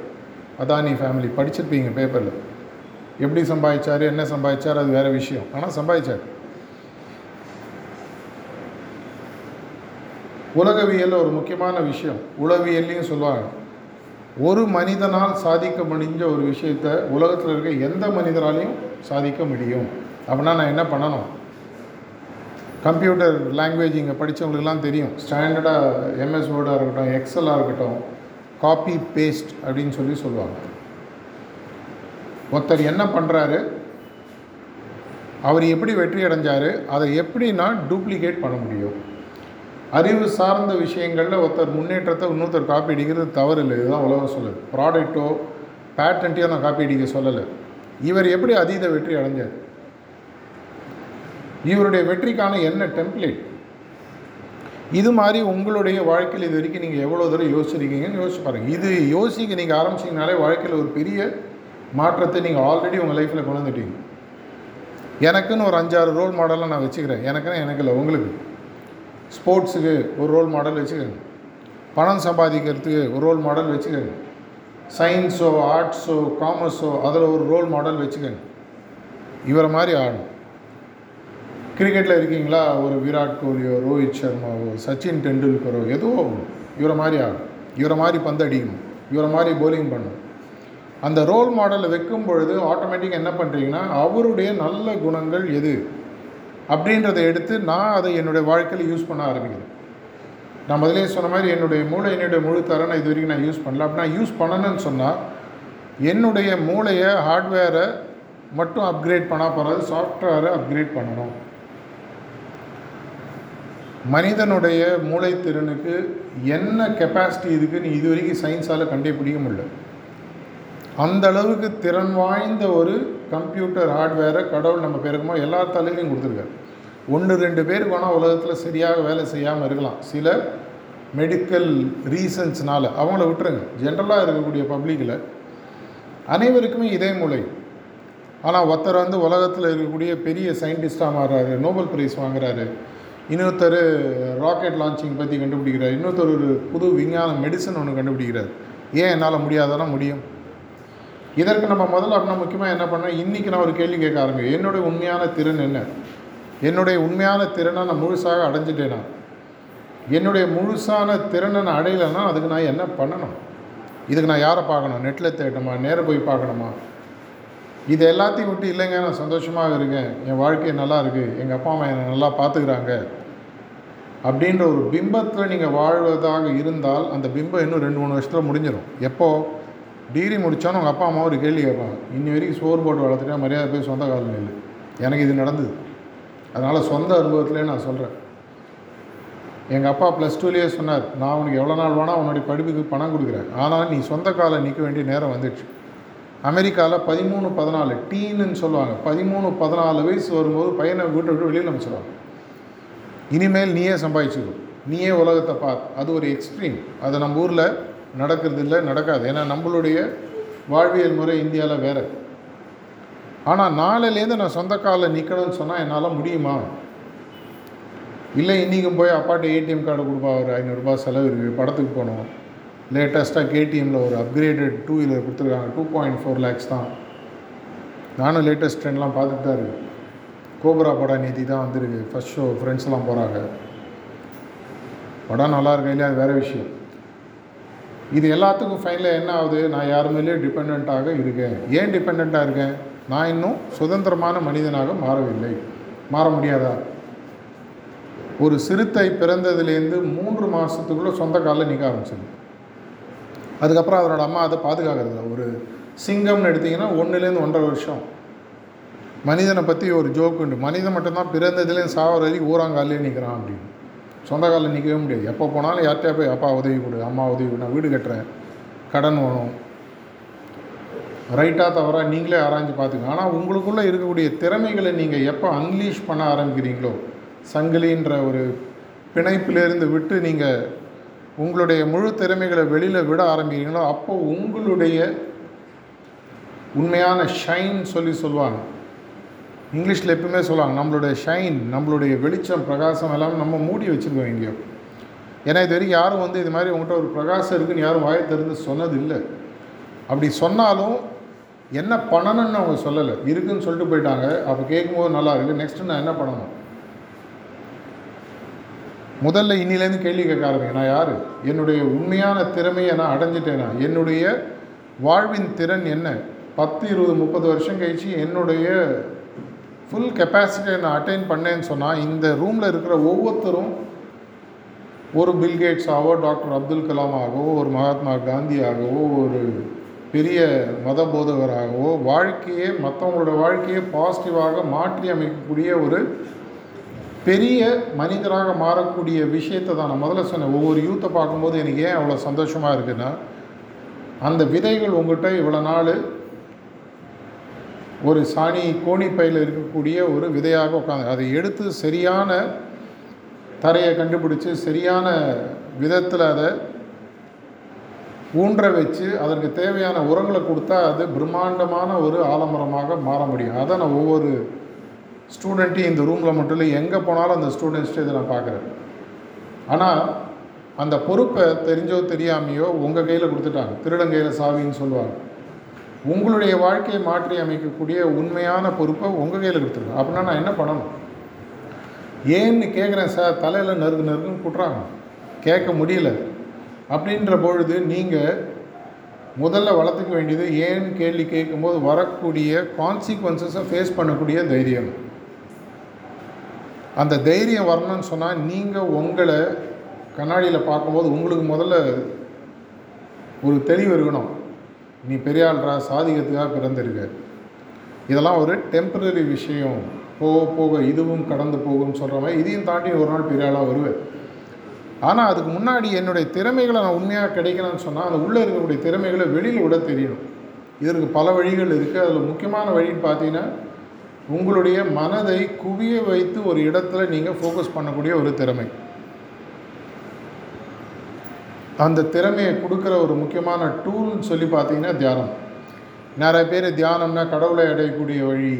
அதானி ஃபேமிலி படிச்சிருப்பீங்க பேப்பரில் எப்படி சம்பாதிச்சார் என்ன சம்பாதிச்சார் அது வேறு விஷயம். ஆனால் சம்பாதிச்சார். உலகவியலில் ஒரு முக்கியமான விஷயம். உளவியல்லையும் சொல்லுவாங்க. ஒரு மனிதனால் சாதிக்க முடிஞ்ச ஒரு விஷயத்த உலகத்தில் இருக்க எந்த மனிதனாலையும் சாதிக்க முடியும். அப்படின்னா நான் என்ன பண்ணணும்? கம்ப்யூட்டர் லாங்குவேஜ் இங்கே படித்தவங்களுக்குலாம் தெரியும். ஸ்டாண்டர்டாக எம்எஸ் வேர்டாக இருக்கட்டும் எக்ஸலாக இருக்கட்டும் காப்பி பேஸ்ட் அப்படின்னு சொல்லி சொல்லுவாங்க. ஒருத்தர் என்ன பண்ணுறாரு அவர் எப்படி வெற்றி அடைஞ்சார்? அதை எப்படி நான் டூப்ளிகேட் பண்ண முடியும். அறிவு சார்ந்த விஷயங்களில் ஒருத்தர் முன்னேற்றத்தை இன்னொருத்தர் காப்பி அடிக்கிறது தவறு இல்லை. இதுதான் உலகம் சொல்லுது. ப்ராடக்ட்டோ பேட்டன்ட்டையோ நான் காப்பி அடிக்க சொல்லலை. இவர் எப்படி அதீத வெற்றி அடைஞ்சார்? இவருடைய வெற்றிக்கான என்ன டெம்ப்ளேட் இது மாதிரி உங்களுடைய வாழ்க்கையில் இது வரைக்கும் நீங்கள் எவ்வளோ தூரம் யோசிச்சிருக்கீங்கன்னு யோசிச்சு பாருங்கள் இது யோசிக்க நீங்கள் ஆரம்பிச்சிங்கனாலே வாழ்க்கையில் ஒரு பெரிய மாற்றத்தை நீங்கள் ஆல்ரெடி உங்கள் லைஃப்பில் கொண்டு வந்துட்டீங்க. எனக்குன்னு ஒரு அஞ்சாறு ரோல் மாடலாக நான் வச்சுக்கிறேன். எனக்குன்னு எனக்கு இல்லை உங்களுக்கு. ஸ்போர்ட்ஸுக்கு ஒரு ரோல் மாடல் வச்சுக்கோங்க பணம் சம்பாதிக்கிறதுக்கு ஒரு ரோல் மாடல் வச்சுக்கோங்க சயின்ஸோ ஆர்ட்ஸோ காமர்ஸோ அதில் ஒரு ரோல் மாடல் வச்சுக்கோங்க இவரை மாதிரி ஆடணும் கிரிக்கெட்டில் இருக்கீங்களா? ஒரு விராட் கோலியோ ரோஹித் சர்மாவோ சச்சின் டெண்டுல்கரோ எதுவோ இவரை மாதிரி ஆடும் இவரை மாதிரி பந்து அடிக்கணும். இவரை மாதிரி போலிங் பண்ணணும். அந்த ரோல் மாடலை வைக்கும் பொழுது ஆட்டோமேட்டிக்காக என்ன பண்ணுறீங்கன்னா அவருடைய நல்ல குணங்கள் எது? அப்படின்றத எடுத்து நான் அதை என்னுடைய வாழ்க்கையில் யூஸ் பண்ண ஆரம்பிக்கிறேன். நான் முதலே சொன்ன மாதிரி என்னுடைய மூளை என்னுடைய முழு தரனை இது வரைக்கும் நான் யூஸ் பண்ணல. அப்படி நான் யூஸ் பண்ணணும்னு சொன்னால் என்னுடைய மூளையை ஹார்ட்வேரை மட்டும் அப்கிரேட் பண்ணால் போகிறது சாஃப்ட்வேரை அப்கிரேட் பண்ணணும். மனிதனுடைய மூளைத்திறனுக்கு என்ன கெப்பாசிட்டி இருக்குன்னு இது வரைக்கும் சயின்ஸால் கண்டுபிடிக்க முடியல. அந்த அளவுக்கு திறன் வாய்ந்த ஒரு கம்ப்யூட்டர் ஹார்ட்வேரை கடவுள் நம்ம பேருக்குமோ எல்லா தலையிலையும் கொடுத்துருக்காரு. ஒன்று ரெண்டு பேருக்கு வேணால் உலகத்தில் சரியாக வேலை செய்யாமல் இருக்கலாம். சில மெடிக்கல் ரீசன்ஸ்னால் அவங்கள விட்டுருங்க. ஜென்ரலாக இருக்கக்கூடிய பப்ளிக்கில் அனைவருக்குமே இதே மூளை. ஆனால் ஒருத்தர் வந்து உலகத்தில் இருக்கக்கூடிய பெரிய சயின்டிஸ்டாக மாறுறாரு நோபல் பிரைஸ் வாங்குறாரு. இன்னொருத்தர் ராக்கெட் லான்ச்சிங் பற்றி கண்டுபிடிக்கிறார். இன்னொருத்தர் ஒரு புது விஞ்ஞான மெடிசன் ஒன்று கண்டுபிடிக்கிறார். ஏன் என்னால் முடியாதானா முடியும்? இதற்கு நம்ம முதல்ல அப்படின்னா முக்கியமாக என்ன பண்ணேன் இன்றைக்கி நான் ஒரு கேள்வி கேட்க ஆரம்பிக்கும் என்னுடைய உண்மையான திறன் என்ன? என்னுடைய உண்மையான திறனை நான் முழுசாக அடைஞ்சிட்டேனா? என்னுடைய முழுசான திறனை நான் அடையலைன்னா அதுக்கு நான் என்ன பண்ணணும்? இதுக்கு நான் யாரை பார்க்கணும்? நெட்டில் தேடணுமா? நேராக போய் பார்க்கணுமா? இது எல்லாத்தையும் விட்டு இல்லைங்க நான் சந்தோஷமாக இருக்கேன். என் வாழ்க்கை நல்லா இருக்குது எங்கள் அப்பா அம்மா என்னை நல்லா பார்த்துக்கிறாங்க. அப்படின்ற ஒரு பிம்பத்தில் நீங்கள் வாழ்வதாக இருந்தால் அந்த பிம்பம் இன்னும் ரெண்டு மூணு வருஷத்தில் முடிஞ்சிடும் எப்போது டிகிரி முடித்தாலும் உங்கள் அப்பா அம்மா ஒரு கேள்வி கேட்பாங்க. இன்னி வரைக்கும் சோறு போட்டு வளர்த்துட்டா மரியாதை போய் சொந்த காலம் இல்லை எனக்கு இது நடந்தது. அதனால் சொந்த அனுபவத்திலே நான் சொல்கிறேன் எங்கள் அப்பா ப்ளஸ் டூலேயே சொன்னார் நான் உனக்கு எவ்வளோ நாள் வேணால் உன்னுடைய படிப்புக்கு பணம் கொடுக்குறேன். ஆனால் நீ சொந்த காலம் நிற்க வேண்டிய நேரம் வந்துடுச்சு. அமெரிக்காவில் பதிமூணு பதினாலு டீனுன்னு சொல்லுவாங்க. பதிமூணு பதினாலு வயசு வரும்போது பையனை வீட்டை விட்டு வெளியில் அனுப்பிச்சிடுவாங்க இனிமேல் நீயே சம்பாதிச்சுக்கோ. நீயே உலகத்தை பார். அது ஒரு எக்ஸ்ட்ரீம் அது நம்ம ஊரில் நடக்கிறது இல்லை நடக்காது. ஏன்னா நம்மளுடைய வாழ்வியல் முறை இந்தியாவில் வேறு. ஆனால் நாளையிலேருந்து நான் சொந்த காலில் நிற்கணும்னு சொன்னால் என்னால் முடியுமா? இல்லை இன்றைக்கும் போய் அப்பாட்ட ஏடிஎம் கார்டு கொடுப்பா ஒரு ஐநூறுரூபா செலவு இருக்குது படத்துக்கு போகணும். லேட்டஸ்ட்டாக கேடிஎம்மில் ஒரு அப்கிரேடட் டூ வீலர் கொடுத்துருக்காங்க. டூ பாயிண்ட் ஃபோர் லேக்ஸ் தான். நானும் லேட்டஸ்ட் ட்ரெண்ட்லாம் பார்த்துட்டு தான் இருக்குது கோபுரா படம் நேத்தி தான் வந்திருக்கு. ஃபஸ்ட் ஷோ ஃப்ரெண்ட்ஸ்லாம் போகிறாங்க படம் நல்லா இருக்கா இல்லையா? அது வேறு விஷயம். இது எல்லாத்துக்கும் ஃபைனலாக என்ன ஆகுது? நான் யார் மேலேயும் டிபெண்ட்டாக இருக்கேன். ஏன் டிபெண்ட்டாக இருக்கேன்? நான் இன்னும் சுதந்திரமான மனிதனாக மாறவில்லை. மாற முடியாதா? ஒரு சிறுத்தை பிறந்ததுலேருந்து மூன்று மாதத்துக்குள்ளே சொந்த காலில் நிற்க ஆரம்பிச்சிது அதுக்கப்புறம் அதனோட அம்மா அதை பாதுகாக்கிறது ஒரு சிங்கம்னு எடுத்திங்கன்னா ஒன்றுலேருந்து ஒன்றரை வருஷம். மனிதனை பற்றி ஒரு ஜோக்கு உண்டு. மனிதன் மட்டும்தான் பிறந்ததுலேருந்து சாவர வரைக்கும் ஊராங்காலே நிற்கிறான் அப்படின்னு. சொந்த காலில் நிற்கவே முடியாது. எப்போ போனாலும் யார்கிட்டயா போய் அப்பா உதவி கொடு அம்மா உதவி கொடு நான் வீடு கட்டுறேன். கடன் வேணும். ரைட்டாக தவறாக நீங்களே ஆராய்ஞ்சு பார்த்துங்க ஆனால் உங்களுக்குள்ளே இருக்கக்கூடிய திறமைகளை நீங்கள் எப்போ அன்லீஷ் பண்ண ஆரம்பிக்கிறீங்களோ சங்கிலின்ற ஒரு பிணைப்பிலிருந்து விட்டு நீங்கள் உங்களுடைய முழு திறமைகளை வெளியில் விட ஆரம்பிக்கிறீங்களோ அப்போ உங்களுடைய உண்மையான ஷைன் சொல்லி சொல்லுவாங்க. இங்கிலீஷில் எப்பவுமே சொல்லுவாங்க நம்மளுடைய ஷைன் நம்மளுடைய வெளிச்சம் பிரகாசம் எல்லாமே நம்ம மூடி வச்சுருக்கோம் எங்கேயோ ஏன்னா இது வரைக்கும் யாரும் வந்து இது மாதிரி உங்கள்கிட்ட ஒரு பிரகாசம் இருக்குன்னு யாரும் வாயை திறந்து சொன்னது இல்லை அப்படி சொன்னாலும் என்ன பண்ணணும்னு அவங்க சொல்லலை. இருக்குன்னு சொல்லிட்டு போயிட்டாங்க. அப்போ கேட்கும்போது நல்லா இருக்குது நெக்ஸ்ட்டு நான் என்ன பண்ணணும்? முதல்ல இன்னிலேருந்து கேள்வி கேட்க ஆரம்பிங்க. நான் யார்? என்னுடைய உண்மையான திறமையை நான் அடைஞ்சிட்டேனா? என்னுடைய வாழ்வின் திறன் என்ன? பத்து இருபது முப்பது வருஷம் கழிச்சு என்னுடைய ஃபுல் கெப்பாசிட்டியை நான் அட்டைன் பண்ணேன்னு சொன்னால் இந்த ரூமில் இருக்கிற ஒவ்வொருத்தரும் ஒரு பில்கேட்ஸாகவோ டாக்டர் அப்துல் கலாமாகவோ ஒரு மகாத்மா காந்தியாகவோ ஒரு பெரிய மத போதகராகவோ வாழ்க்கையே மற்றவங்களோட வாழ்க்கையை பாசிட்டிவாக மாற்றி அமைக்கக்கூடிய ஒரு பெரிய மனிதராக மாறக்கூடிய விஷயத்தை தான் நான் முதல்ல சொன்னேன். ஒவ்வொரு யூத்தை பார்க்கும்போது எனக்கு ஏன் அவ்வளோ சந்தோஷமாக இருக்குன்னா அந்த விதைகள் உங்கள்கிட்ட இவ்வளோ நாள் ஒரு சாணி கோணிப்பையில் இருக்கக்கூடிய ஒரு விதையாக உட்காந்து அதை எடுத்து சரியான தரையை கண்டுபிடிச்சி சரியான விதத்தில் அதை ஊன்ற வச்சு அதற்கு தேவையான உரங்களை கொடுத்தா அது பிரம்மாண்டமான ஒரு ஆலமரமாக மாற முடியும். அதை நான் ஒவ்வொரு ஸ்டூடெண்ட்டையும் இந்த ரூமில் மட்டும் இல்லை எங்கே போனாலும் அந்த ஸ்டூடெண்ட்ஸ்ட்டு இதை நான் பார்க்குறேன். ஆனால் அந்த பொறுப்பை தெரிஞ்சோ தெரியாமையோ உங்கள் கையில் கொடுத்துட்டாங்க. திருடன் கையில் சாவின்னு சொல்லுவாங்க. உங்களுடைய வாழ்க்கையை மாற்றி அமைக்கக்கூடிய உண்மையான பொறுப்பை உங்கள் கையில் கொடுத்துருங்க. அப்படின்னா நான் என்ன பண்ணணும்? ஏன்னு கேட்குறேன் சார் தலையில் நறுக்கு நறுக்குன்னு கூட்டுறாங்க. கேட்க முடியல. அப்படின்ற பொழுது நீங்கள் முதல்ல வளர்த்துக்க வேண்டியது ஏன்னு கேள்வி கேட்கும்போது வரக்கூடிய கான்சிக்வன்சஸை ஃபேஸ் பண்ணக்கூடிய தைரியம். அந்த தைரியம் வரணும்னு சொன்னால் நீங்கள் உங்களை கண்ணாடியில் பார்க்கும்போது உங்களுக்கு முதல்ல ஒரு தெளிவு இருக்கணும். நீ பெரிய ஆள்ரா சாதிக்கிறதுக்காக பிறந்திருக்க. இதெல்லாம் ஒரு டெம்பரரி விஷயம். போக போக இதுவும் கடந்து போகும்னு சொல்கிற மாதிரி இதையும் தாண்டி ஒரு நாள் பெரிய ஆளாக வருவேன் ஆனால் அதுக்கு முன்னாடி என்னுடைய திறமைகளை நான் உண்மையாக கிடைக்கணும்னு சொன்னால் அந்த உள்ளே இருக்கக்கூடிய திறமைகளை வெளியில் விட தெரியணும். இதற்கு பல வழிகள் இருக்குது அதில் முக்கியமான வழின்னு பார்த்தீங்கன்னா உங்களுடைய மனதை குவிய வைத்து ஒரு இடத்துல நீங்கள் ஃபோக்கஸ் பண்ணக்கூடிய ஒரு திறமை. அந்த திறமையை கொடுக்குற ஒரு முக்கியமான டூல்னு சொல்லி பார்த்தீங்கன்னா தியானம். நிறைய பேர் தியானம்னா கடவுளை அடையக்கூடிய வழி.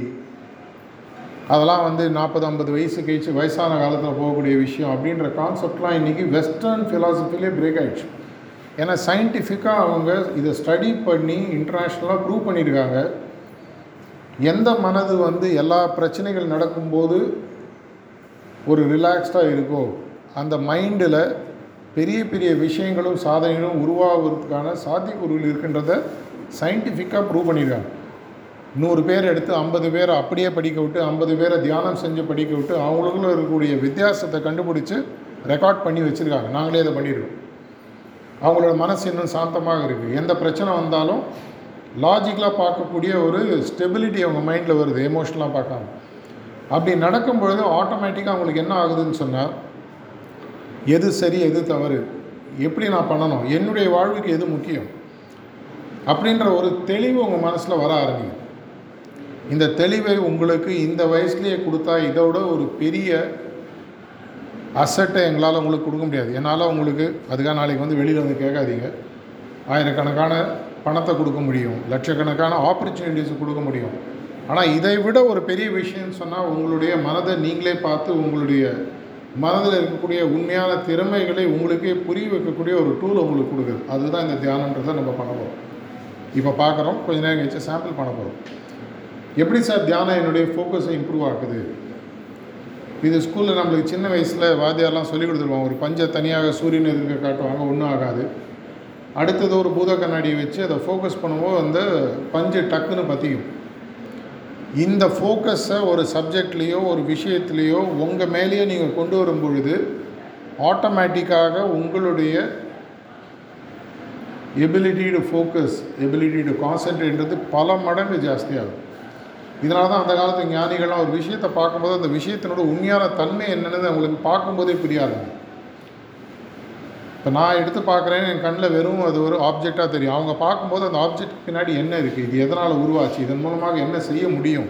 அதெல்லாம் வந்து நாற்பது ஐம்பது வயசு கழிச்சு வயசான காலத்தில் போகக்கூடிய விஷயம் அப்படின்ற கான்செப்ட்லாம் இன்றைக்கி வெஸ்டர்ன் ஃபிலாசபிலே பிரேக் ஆகிடுச்சு ஏன்னா சயின்டிஃபிக்காக அவங்க இதை ஸ்டடி பண்ணி இன்டர்நேஷ்னலாக ப்ரூவ் பண்ணியிருக்காங்க. எந்த மனது வந்து எல்லா பிரச்சனைகள் நடக்கும்போது ஒரு ரிலாக்ஸ்டாக இருக்கோ அந்த மைண்டில் பெரிய பெரிய விஷயங்களும் சாதனைகளும் உருவாகிறதுக்கான சாத்தியக்கூறுகள் இருக்கின்றத சயின்டிஃபிக்காக ப்ரூவ் பண்ணியிருக்காங்க. நூறு பேர் எடுத்து ஐம்பது பேரை அப்படியே படிக்க விட்டு ஐம்பது பேரை தியானம் செஞ்சு படிக்க விட்டு அவங்களுக்குள்ள இருக்கக்கூடிய வித்தியாசத்தை கண்டுபிடிச்சி ரெக்கார்ட் பண்ணி வச்சுருக்காங்க. நாங்களே இதை பண்ணியிருக்கோம். அவங்களோட மனசு இன்னும் சாந்தமாக இருக்குது எந்த பிரச்சனை வந்தாலும் லாஜிக்கலாக பார்க்கக்கூடிய ஒரு ஸ்டெபிலிட்டி அவங்க மைண்டில் வருது எமோஷனலாக பார்க்காம. அப்படி நடக்கும் பொழுது ஆட்டோமேட்டிக்காக அவங்களுக்கு என்ன ஆகுதுன்னு சொன்னால் எது சரி எது தவறு? எப்படி நான் பண்ணணும்? என்னுடைய வாழ்வுக்கு எது முக்கியம்? அப்படின்ற ஒரு தெளிவு உங்கள் மனசில் வர ஆரம்பிக்கும் இந்த தெளிவை உங்களுக்கு இந்த வயசுலேயே கொடுத்தா இதோட ஒரு பெரிய அசட்டை எங்களால் உங்களுக்கு கொடுக்க முடியாது. என்னால் உங்களுக்கு அதுக்காக நாளைக்கு வந்து வெளியில் வந்து கேட்காதீங்க. ஆயிரக்கணக்கான பணத்தை கொடுக்க முடியும். லட்சக்கணக்கான ஆப்பர்ச்சுனிட்டிஸ் கொடுக்க முடியும். ஆனால் இதை விட ஒரு பெரிய விஷயம்னு சொன்னால் உங்களுடைய மனதை நீங்களே பார்த்து உங்களுடைய மனதில் இருக்கக்கூடிய உண்மையான திறமைகளை உங்களுக்கே புரிய வைக்கக்கூடிய ஒரு டூல் உங்களுக்கு கொடுக்குது. அதுதான் இந்த தியானன்றதை நம்ம பண்ண போகிறோம் இப்போ பார்க்குறோம். கொஞ்ச நேரம் கழிச்சு சாம்பிள் பண்ண போகிறோம் எப்படி சார் தியானம் என்னுடைய ஃபோக்கஸை இம்ப்ரூவ் ஆகுது இது ஸ்கூலில் நம்மளுக்கு சின்ன வயசில் வாத்தியார்லாம் சொல்லி கொடுத்துருவாங்க. ஒரு பஞ்சை தனியாக சூரியன் எதிர்க்க காட்டுவாங்க. ஒன்றும் ஆகாது. அடுத்தது ஒரு பூத கண்ணாடியை வச்சு அதை ஃபோக்கஸ் பண்ணும்போது அந்த பஞ்சு டக்குன்னு பற்றிக்கும் இந்த ஃபோக்கஸை ஒரு சப்ஜெக்ட்லேயோ ஒரு விஷயத்துலேயோ உங்கள் மேலேயே நீங்கள் கொண்டு வரும் பொழுது ஆட்டோமேட்டிக்காக உங்களுடைய ability to focus ability to கான்சென்ட்ரேட்ன்றது பல மடங்கு ஜாஸ்தியாகும். இதனால தான் அந்த காலத்து ஞானிகள்லாம் ஒரு விஷயத்தை பார்க்கும்போது அந்த விஷயத்தினோட உண்மையான தன்மை என்னென்னு அவங்களுக்கு பார்க்கும்போதே புரியாது. இப்போ நான் எடுத்து பார்க்குறேன் என் கண்ணில் வெறும் அது ஒரு ஆப்ஜெக்டாக தெரியும். அவங்க பார்க்கும்போது அந்த ஆப்ஜெக்ட் பின்னாடி என்ன இருக்குது இது எதனால் உருவாச்சு? இதன் மூலமாக என்ன செய்ய முடியும்?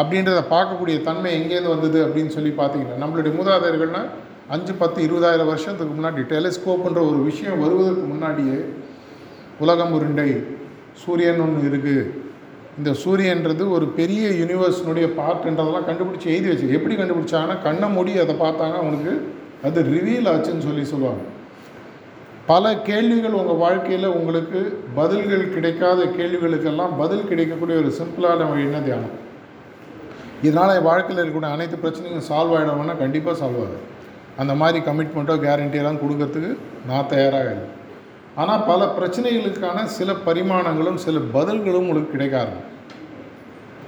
அப்படின்றத பார்க்கக்கூடிய தன்மை எங்கேருந்து வந்தது அப்படின்னு சொல்லி பார்த்தீங்கன்னா நம்மளுடைய மூதாதையர்கள்னால் அஞ்சு பத்து இருபதாயிரம் வருஷத்துக்கு முன்னாடி டெலிஸ்கோப்புன்ற ஒரு விஷயம் வருவதற்கு முன்னாடியே உலகம் உருண்டை. சூரியன் ஒன்று இருக்குது இந்த சூரியன்றது ஒரு பெரிய யூனிவர்ஸினுடைய பார்ட்ன்றதெல்லாம் கண்டுபிடிச்சி எழுதி வச்சு எப்படி கண்டுபிடிச்சாங்கன்னா கண்ணை மூடி அதை பார்த்தாங்க அவனுக்கு அது ரிவீல் ஆச்சுன்னு சொல்லி சொல்லுவாங்க. பல கேள்விகள் உங்கள் வாழ்க்கையில் உங்களுக்கு பதில்கள் கிடைக்காத கேள்விகளுக்கெல்லாம் பதில் கிடைக்கக்கூடிய ஒரு சிம்பிளான வழின்னா தியானம்? இதனால் என் வாழ்க்கையில் இருக்கக்கூடிய அனைத்து பிரச்சனையும் சால்வ் ஆகிடும்னா கண்டிப்பாக சால்வ் ஆகுது. அந்த மாதிரி கமிட்மெண்ட்டோ கேரண்டியெல்லாம் கொடுக்கறதுக்கு நான் தயாராக இல்லை. ஆனால் பல பிரச்சனைகளுக்கான சில பரிமாணங்களும் சில பதில்களும் உங்களுக்கு கிடைக்க ஆரம்பிக்கும்.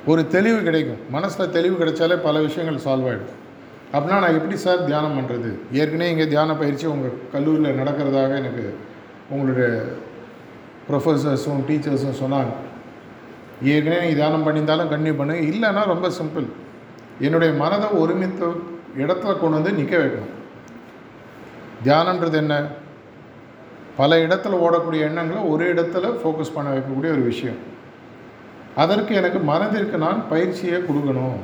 ஒரு தெளிவு கிடைக்கும். மனசில் தெளிவு கிடைச்சாலே பல விஷயங்கள் சால்வ் ஆகிடும் அப்படின்னா நான் எப்படி சார் தியானம் பண்ணுறது ஏற்கனவே இங்கே தியான பயிற்சி உங்கள் கல்லூரியில் நடக்கிறதாக எனக்கு உங்களுடைய ப்ரொஃபஸர்ஸும் டீச்சர்ஸும் சொன்னாங்க. ஏற்கனவே நீங்கள் தியானம் பண்ணியிருந்தாலும் கன்டினியூ பண்ணு. இல்லைன்னா ரொம்ப சிம்பிள் என்னுடைய மனதை ஒருமித்த இடத்துல கொண்டு வந்து நிற்க வைக்கணும். தியானன்றது என்ன? பல இடத்துல ஓடக்கூடிய எண்ணங்களை ஒரு இடத்துல ஃபோக்கஸ் பண்ண வைக்கக்கூடிய ஒரு விஷயம். அதற்கு எனக்கு மனதிற்கு நான் பயிற்சியை கொடுக்கணும்.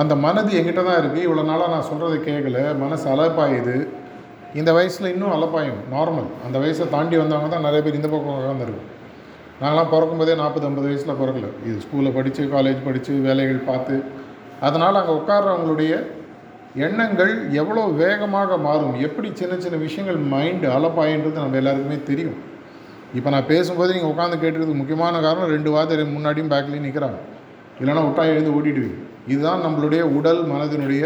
அந்த மனது எங்கிட்ட தான் இருக்குது இவ்வளோ நாளாக நான் சொல்கிறத கேட்கல மனசு அலப்பாயுது. இந்த வயசில் இன்னும் அலப்பாயும். நார்மல் அந்த வயசை தாண்டி வந்தவங்க தான் நிறைய பேர் இந்த பக்கம் உட்காந்துருக்கும் நாங்களாம் பிறக்கும்போதே நாற்பது ஐம்பது வயசில் பிறக்கல. இது ஸ்கூலில் படித்து காலேஜ் படித்து வேலைகள் பார்த்து. அதனால் அங்கே உட்கார்றவங்களுடைய எண்ணங்கள் எவ்வளோ வேகமாக மாறும்? எப்படி சின்ன சின்ன விஷயங்கள் மைண்டு அலப்பாயின்றது நம்ம எல்லாருக்குமே தெரியும். இப்போ நான் பேசும்போது நீங்கள் உட்காந்து கேட்டுக்கிறதுக்கு முக்கியமான காரணம் ரெண்டு வார்த்தை முன்னாடியும் பேக்லேயும் நிற்கிறாங்க இல்லைன்னா விட்டா எழுந்து ஓட்டிடுவீங்க இதுதான் நம்மளுடைய உடல் மனதினுடைய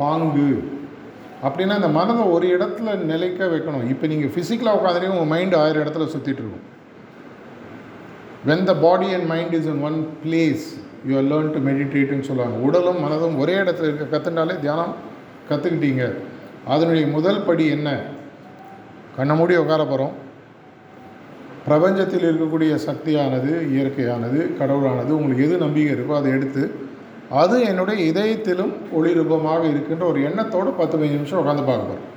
பாங்கு. அப்படின்னா இந்த மனதை ஒரு இடத்துல நிலைக்க வைக்கணும். இப்போ நீங்கள் ஃபிசிக்கலாக உட்காந்துருக்கீங்க உங்கள் மைண்டு ஆயிரம் இடத்துல சுற்றிட்டு இருக்கும். When the body and mind is in one place you are learn to மெடிடேட்டுன்னு சொல்லுவாங்க. உடலும் மனதும் ஒரே இடத்துல இருக்க கற்றுனாலே தியானம் கற்றுக்கிட்டீங்க அதனுடைய முதல் படி என்ன? கண்ணை மூடி உட்கார போகிறோம் பிரபஞ்சத்தில் இருக்கக்கூடிய சக்தியானது இயற்கையானது கடவுளானது உங்களுக்கு எது நம்பிக்கை இருக்கோ அதை எடுத்து அது என்னுடைய இதயத்திலும் ஒளி ரூபமாக இருக்கின்ற ஒரு எண்ணத்தோடு பத்து பதினஞ்சு நிமிஷம் உட்காந்து பார்க்க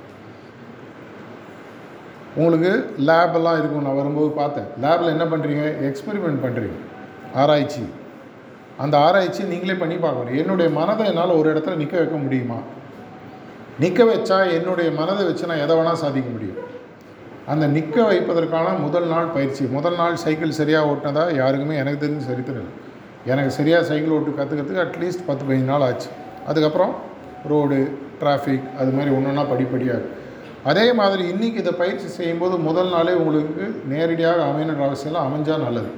உங்களுக்கு லேபெல்லாம் இருக்கும். நான் வரும்போது பார்த்தேன். லேபில் என்ன பண்ணுறீங்க எக்ஸ்பெரிமெண்ட் பண்ணுறீங்க ஆராய்ச்சி. அந்த ஆராய்ச்சி நீங்களே பண்ணி பார்க்கணும். என்னுடைய மனதை என்னால் ஒரு இடத்துல நிற்க வைக்க முடியுமா? நிற்க வச்சா என்னுடைய மனதை வச்சு நான் எதை வேணால் சாதிக்க முடியும். அந்த நிற்க வைப்பதற்கான முதல் நாள் பயிற்சி. முதல் நாள் சைக்கிள் சரியாக ஓட்டினதா யாருக்குமே எனக்கு தெரிஞ்சு சரித்திரம் இல்லை. எனக்கு சரியாக சைக்கிள் ஓட்டு கற்றுக்கிறதுக்கு அட்லீஸ்ட் பத்து பதினஞ்சு நாள் ஆச்சு. அதுக்கப்புறம் ரோடு டிராஃபிக் அது மாதிரி ஒன்று ஒன்றா படிப்படியாக அதே மாதிரி இன்றைக்கி இதை பயிற்சி செய்யும்போது முதல் நாளே உங்களுக்கு நேரடியாக அமையணுன்ற அவசியம் அமைஞ்சால் நல்லது.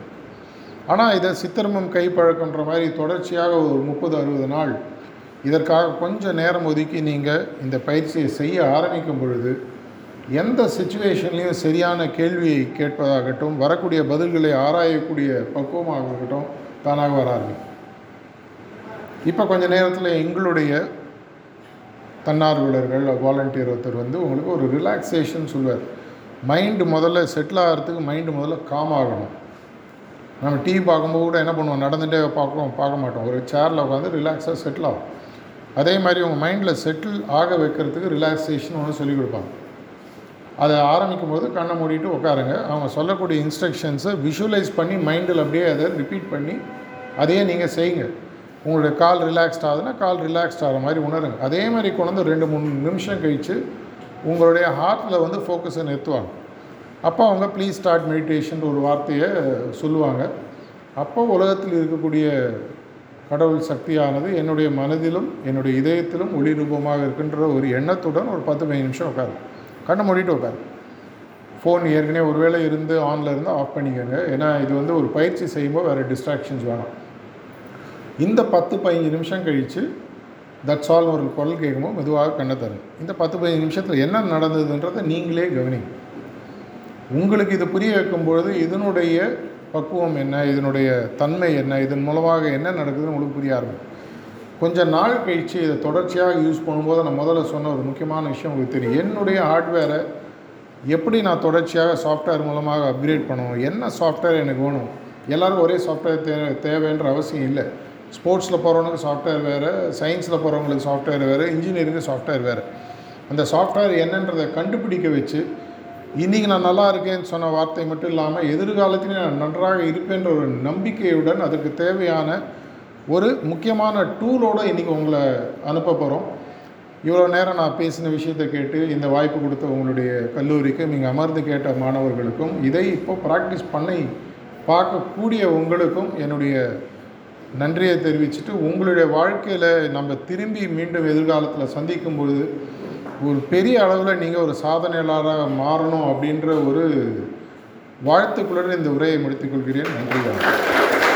ஆனால் இதை சித்திரமும் கைப்பழக்கன்ற மாதிரி தொடர்ச்சியாக ஒரு முப்பது அறுபது நாள் இதற்காக கொஞ்சம் நேரம் ஒதுக்கி நீங்கள் இந்த பயிற்சியை செய்ய ஆரம்பிக்கும் பொழுது எந்த சுச்சுவேஷன்லேயும் சரியான கேள்வியை கேட்பதாகட்டும் வரக்கூடிய பதில்களை ஆராயக்கூடிய பக்குவமாக இருக்கட்டும் தானாக வர ஆரம்பிக்கும் இப்போ கொஞ்ச நேரத்தில் எங்களுடைய தன்னார்வலர்கள் வாலண்டியர் ஒருத்தர் வந்து உங்களுக்கு ஒரு ரிலாக்ஸேஷன் சொல்லுவார். மைண்டு முதல்ல செட்டில் ஆகிறதுக்கு மைண்டு முதல்ல காம் ஆகணும். நம்ம டிவி பார்க்கும்போது கூட என்ன பண்ணுவோம்? நடந்துகிட்டே பார்க்குறோம் பார்க்க மாட்டோம். ஒரு சேரில் உட்காந்து ரிலாக்ஸாக செட்டில் ஆகும். அதே மாதிரி உங்கள் மைண்டில் செட்டில் ஆக வைக்கிறதுக்கு ரிலாக்ஸேஷன் ஒன்று சொல்லிக் கொடுப்பாங்க. அதை ஆரம்பிக்கும் போது கண்ணை மூடிட்டு உட்காருங்க. அவங்க சொல்லக்கூடிய இன்ஸ்ட்ரக்ஷன்ஸை விஷுவலைஸ் பண்ணி மைண்டில் அப்படியே அதை ரிப்பீட் பண்ணி அதையே நீங்கள் செய்யுங்க. உங்களுடைய கால் ரிலாக்ஸ்ட் ஆகுதுன்னா கால் ரிலாக்ஸ்ட் ஆகிற மாதிரி உணருங்க. அதே மாதிரி கொண்டு ரெண்டு மூணு நிமிஷம் கழித்து உங்களுடைய ஹார்ட்டில் வந்து ஃபோக்கஸை நிறுத்துவாங்க. அப்போ அவங்க ப்ளீஸ் ஸ்டார்ட் மெடிடேஷன் ஒரு வார்த்தையை சொல்லுவாங்க. அப்போ உலகத்தில் இருக்கக்கூடிய கடவுள் சக்தியானது என்னுடைய மனதிலும் என்னுடைய இதயத்திலும் ஒளி ரூபமாக இருக்கின்ற ஒரு எண்ணத்துடன் ஒரு பத்து பதினஞ்சு நிமிஷம் உட்காரு கண்ணை மூடிட்டு உட்காரு. ஃபோன் ஏற்கனவே ஒருவேளை இருந்து ஆனில் இருந்து ஆஃப் பண்ணிக்கோங்க. ஏன்னா இது வந்து ஒரு பயிற்சி செய்யும்போது வேறு டிஸ்ட்ராக்ஷன்ஸ் வேணும். இந்த பத்து பதினஞ்சு நிமிஷம் கழித்து தட்ஸ் ஆல் ஒரு குரல் கேட்கும்போது மெதுவாக கண்ணை தரும் இந்த பத்து பதினஞ்சு நிமிஷத்தில் என்ன நடந்ததுன்றதை நீங்களே கவனிங்க. உங்களுக்கு இது புரிய வைக்கும் பொழுது இதனுடைய பக்குவம் என்ன இதனுடைய தன்மை என்ன இதன் மூலமாக என்ன நடக்குதுன்னு உங்களுக்கு புரிய ஆரம்பிக்கும். கொஞ்சம் நாள் கழித்து இதை தொடர்ச்சியாக யூஸ் பண்ணும்போது நான் முதல்ல சொன்ன ஒரு முக்கியமான விஷயம் உங்களுக்கு தெரியும். என்னுடைய ஹார்ட்வேரை எப்படி நான் தொடர்ச்சியாக சாஃப்ட்வேர் மூலமாக அப்கிரேட் பண்ணணும் என்ன சாஃப்ட்வேர் எனக்கு வேணும்? எல்லோரும் ஒரே சாஃப்ட்வேர் தே தேவைன்ற அவசியம் இல்லை. ஸ்போர்ட்ஸில் போகிறவங்களுக்கு சாஃப்ட்வேர் வேறு சயின்ஸில் போகிறவங்களுக்கு சாஃப்ட்வேர் வேறு இன்ஜினியரிங்கு சாஃப்ட்வேர் வேறு. அந்த சாஃப்ட்வேர் என்னன்றதை கண்டுபிடிக்க வச்சு இன்றைக்கி நான் நல்லா இருக்கேன்னு சொன்ன வார்த்தை மட்டும் இல்லாமல் எதிர்காலத்திலே நான் நன்றாக இருப்பேன்ற ஒரு நம்பிக்கையுடன் அதுக்கு தேவையான ஒரு முக்கியமான டூலோடு இன்றைக்கி உங்களை அனுப்ப போகிறோம் இவ்வளோ நேரம் நான் பேசின விஷயத்தை கேட்டு இந்த வாய்ப்பு கொடுத்த உங்களுடைய கல்லூரிக்கும் நீங்கள் அமர்ந்து கேட்ட மாணவர்களுக்கும் இதை இப்போ ப்ராக்டிஸ் பண்ணி பார்க்கக்கூடிய உங்களுக்கும் என்னுடைய நன்றியை தெரிவிச்சுட்டு உங்களுடைய வாழ்க்கையில் நம்ம திரும்பி மீண்டும் எதிர்காலத்தில் சந்திக்கும் பொழுது ஒரு பெரிய அளவில் நீங்கள் ஒரு சாதனையாளராக மாறணும் அப்படின்ற ஒரு வாழ்த்துக்களுடன் இந்த உரையை முடித்துக் கொள்கிறேன். நன்றி வணக்கம்